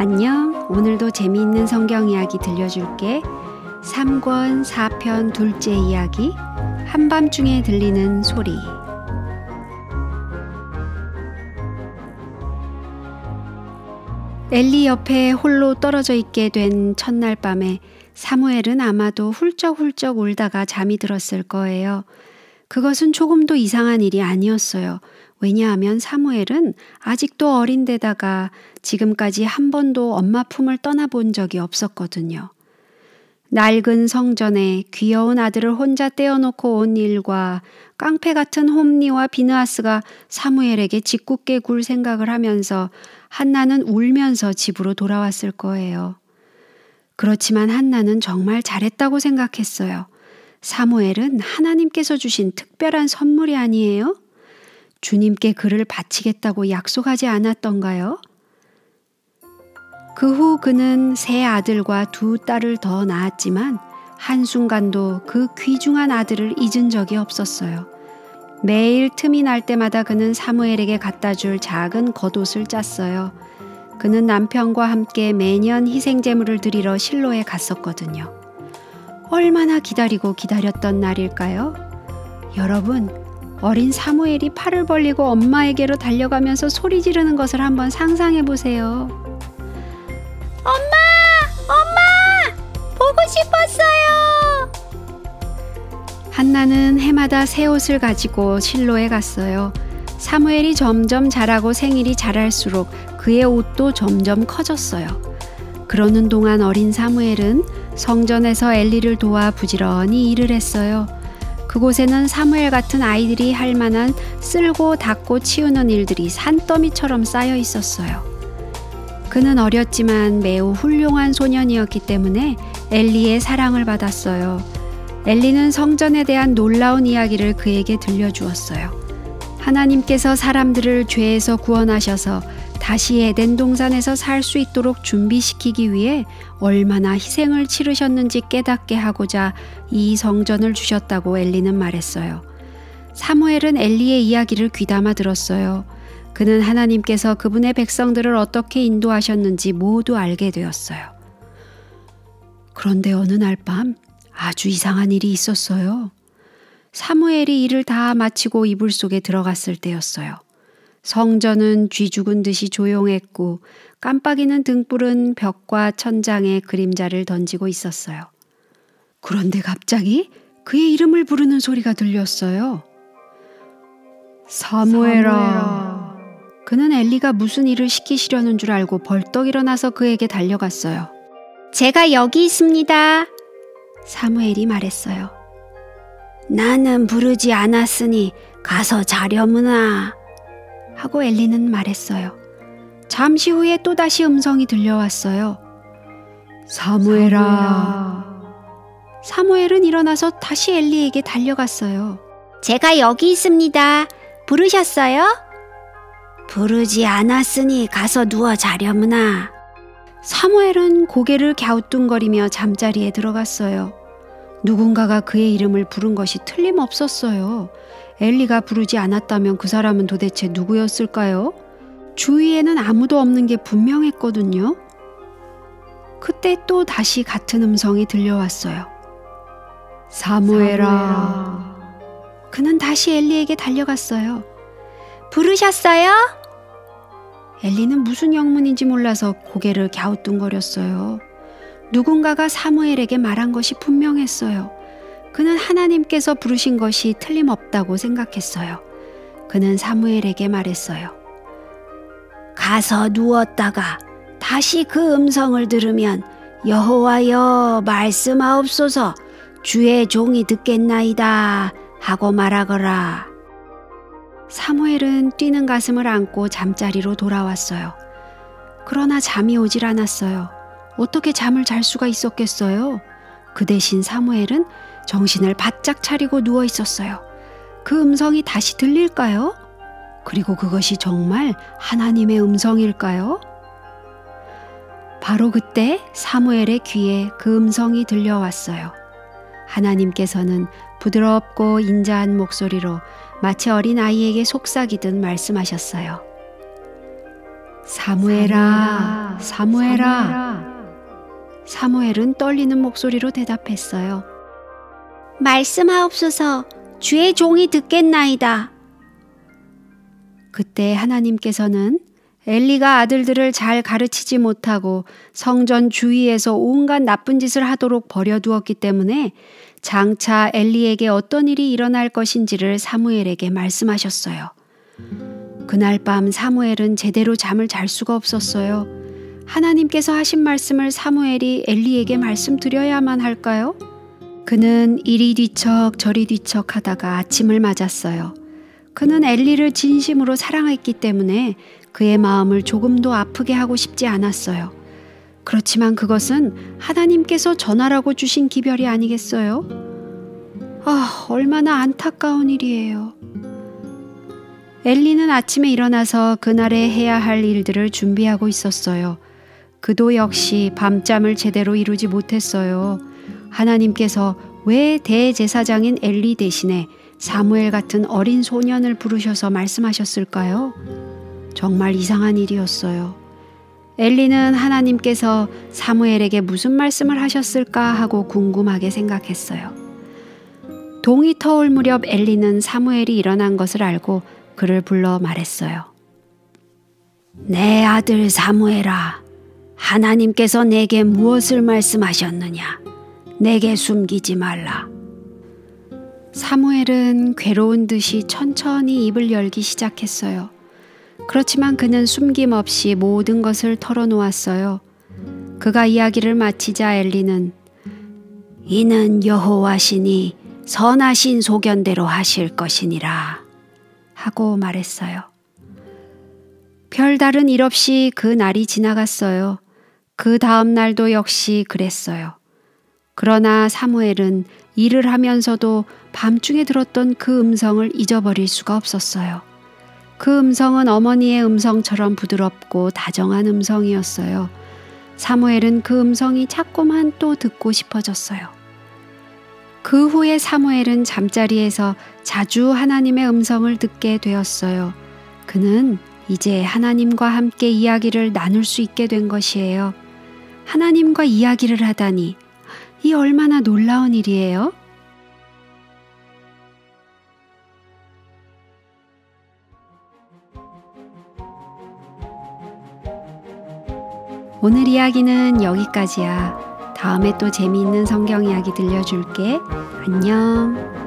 안녕. 오늘도 재미있는 성경 이야기 들려줄게. 3권 4편 둘째 이야기. 한밤중에 들리는 소리. 엘리 옆에 홀로 떨어져 있게 된 첫날 밤에 사무엘은 아마도 훌쩍훌쩍 울다가 잠이 들었을 거예요. 그것은 조금도 이상한 일이 아니었어요. 왜냐하면 사무엘은 아직도 어린데다가 지금까지 한 번도 엄마 품을 떠나본 적이 없었거든요. 낡은 성전에 귀여운 아들을 혼자 떼어놓고 온 일과 깡패 같은 홈니와 비느하스가 사무엘에게 짓궂게 굴 생각을 하면서 한나는 울면서 집으로 돌아왔을 거예요. 그렇지만 한나는 정말 잘했다고 생각했어요. 사무엘은 하나님께서 주신 특별한 선물이 아니에요? 주님께 그를 바치겠다고 약속하지 않았던가요? 그 후 그는 세 아들과 두 딸을 더 낳았지만 한순간도 그 귀중한 아들을 잊은 적이 없었어요. 매일 틈이 날 때마다 그는 사무엘에게 갖다 줄 작은 겉옷을 짰어요. 그는 남편과 함께 매년 희생제물을 드리러 실로에 갔었거든요. 얼마나 기다리고 기다렸던 날일까요? 여러분, 어린 사무엘이 팔을 벌리고 엄마에게로 달려가면서 소리 지르는 것을 한번 상상해 보세요. 엄마! 엄마! 보고 싶었어요! 한나는 해마다 새 옷을 가지고 실로에 갔어요. 사무엘이 점점 자라고 생일이 자랄수록 그의 옷도 점점 커졌어요. 그러는 동안 어린 사무엘은 성전에서 엘리를 도와 부지런히 일을 했어요. 그곳에는 사무엘 같은 아이들이 할 만한 쓸고 닦고 치우는 일들이 산더미처럼 쌓여 있었어요. 그는 어렸지만 매우 훌륭한 소년이었기 때문에 엘리의 사랑을 받았어요. 엘리는 성전에 대한 놀라운 이야기를 그에게 들려주었어요. 하나님께서 사람들을 죄에서 구원하셔서 다시 에덴 동산에서 살 수 있도록 준비시키기 위해 얼마나 희생을 치르셨는지 깨닫게 하고자 이 성전을 주셨다고 엘리는 말했어요. 사무엘은 엘리의 이야기를 귀담아 들었어요. 그는 하나님께서 그분의 백성들을 어떻게 인도하셨는지 모두 알게 되었어요. 그런데 어느 날 밤 아주 이상한 일이 있었어요. 사무엘이 일을 다 마치고 이불 속에 들어갔을 때였어요. 성전은 쥐 죽은 듯이 조용했고 깜빡이는 등불은 벽과 천장에 그림자를 던지고 있었어요. 그런데 갑자기 그의 이름을 부르는 소리가 들렸어요. 사무엘아. 그는 엘리가 무슨 일을 시키시려는 줄 알고 벌떡 일어나서 그에게 달려갔어요. 제가 여기 있습니다. 사무엘이 말했어요. 나는 부르지 않았으니 가서 자려무나. 하고 엘리는 말했어요. 잠시 후에 또다시 음성이 들려왔어요. 사무엘아. 사무엘은 일어나서 다시 엘리에게 달려갔어요. 제가 여기 있습니다. 부르셨어요? 부르지 않았으니 가서 누워 자려무나. 사무엘은 고개를 갸우뚱거리며 잠자리에 들어갔어요. 누군가가 그의 이름을 부른 것이 틀림없었어요. 엘리가 부르지 않았다면 그 사람은 도대체 누구였을까요? 주위에는 아무도 없는 게 분명했거든요. 그때 또 다시 같은 음성이 들려왔어요. 사무엘아. 사무엘아. 그는 다시 엘리에게 달려갔어요. 부르셨어요? 엘리는 무슨 영문인지 몰라서 고개를 갸우뚱거렸어요. 누군가가 사무엘에게 말한 것이 분명했어요. 그는 하나님께서 부르신 것이 틀림없다고 생각했어요. 그는 사무엘에게 말했어요. 가서 누웠다가 다시 그 음성을 들으면 여호와여 말씀하옵소서 주의 종이 듣겠나이다 하고 말하거라. 사무엘은 뛰는 가슴을 안고 잠자리로 돌아왔어요. 그러나 잠이 오질 않았어요. 어떻게 잠을 잘 수가 있었겠어요? 그 대신 사무엘은 정신을 바짝 차리고 누워 있었어요. 그 음성이 다시 들릴까요? 그리고 그것이 정말 하나님의 음성일까요? 바로 그때 사무엘의 귀에 그 음성이 들려왔어요. 하나님께서는 부드럽고 인자한 목소리로 마치 어린 아이에게 속삭이듯 말씀하셨어요. 사무엘아, 사무엘아. 사무엘 은 떨리는 목소리로 대답했어요. 말씀하옵소서 주의 종이 듣겠나이다. 그때 하나님께서는 엘리가 아들들을 잘 가르치지 못하고 성전 주위에서 온갖 나쁜 짓을 하도록 버려두었기 때문에 장차 엘리에게 어떤 일이 일어날 것인지를 사무엘에게 말씀하셨어요. 그날 밤 사무엘은 제대로 잠을 잘 수가 없었어요. 하나님께서 하신 말씀을 사무엘이 엘리에게 말씀드려야만 할까요? 그는 이리 뒤척 저리 뒤척 하다가 아침을 맞았어요. 그는 엘리를 진심으로 사랑했기 때문에 그의 마음을 조금도 아프게 하고 싶지 않았어요. 그렇지만 그것은 하나님께서 전하라고 주신 기별이 아니겠어요? 아, 얼마나 안타까운 일이에요. 엘리는 아침에 일어나서 그날에 해야 할 일들을 준비하고 있었어요. 그도 역시 밤잠을 제대로 이루지 못했어요. 하나님께서 왜 대제사장인 엘리 대신에 사무엘 같은 어린 소년을 부르셔서 말씀하셨을까요? 정말 이상한 일이었어요. 엘리는 하나님께서 사무엘에게 무슨 말씀을 하셨을까 하고 궁금하게 생각했어요. 동이 터올 무렵 엘리는 사무엘이 일어난 것을 알고 그를 불러 말했어요. 내 아들 사무엘아, 하나님께서 내게 무엇을 말씀하셨느냐? 내게 숨기지 말라. 사무엘은 괴로운 듯이 천천히 입을 열기 시작했어요. 그렇지만 그는 숨김없이 모든 것을 털어놓았어요. 그가 이야기를 마치자 엘리는 이는 여호와시니 선하신 소견대로 하실 것이니라 하고 말했어요. 별다른 일 없이 그 날이 지나갔어요. 그 다음 날도 역시 그랬어요. 그러나 사무엘은 일을 하면서도 밤중에 들었던 그 음성을 잊어버릴 수가 없었어요. 그 음성은 어머니의 음성처럼 부드럽고 다정한 음성이었어요. 사무엘은 그 음성이 자꾸만 또 듣고 싶어졌어요. 그 후에 사무엘은 잠자리에서 자주 하나님의 음성을 듣게 되었어요. 그는 이제 하나님과 함께 이야기를 나눌 수 있게 된 것이에요. 하나님과 이야기를 하다니, 이 얼마나 놀라운 일이에요? 오늘 이야기는 여기까지야. 다음에 또 재미있는 성경 이야기 들려줄게. 안녕.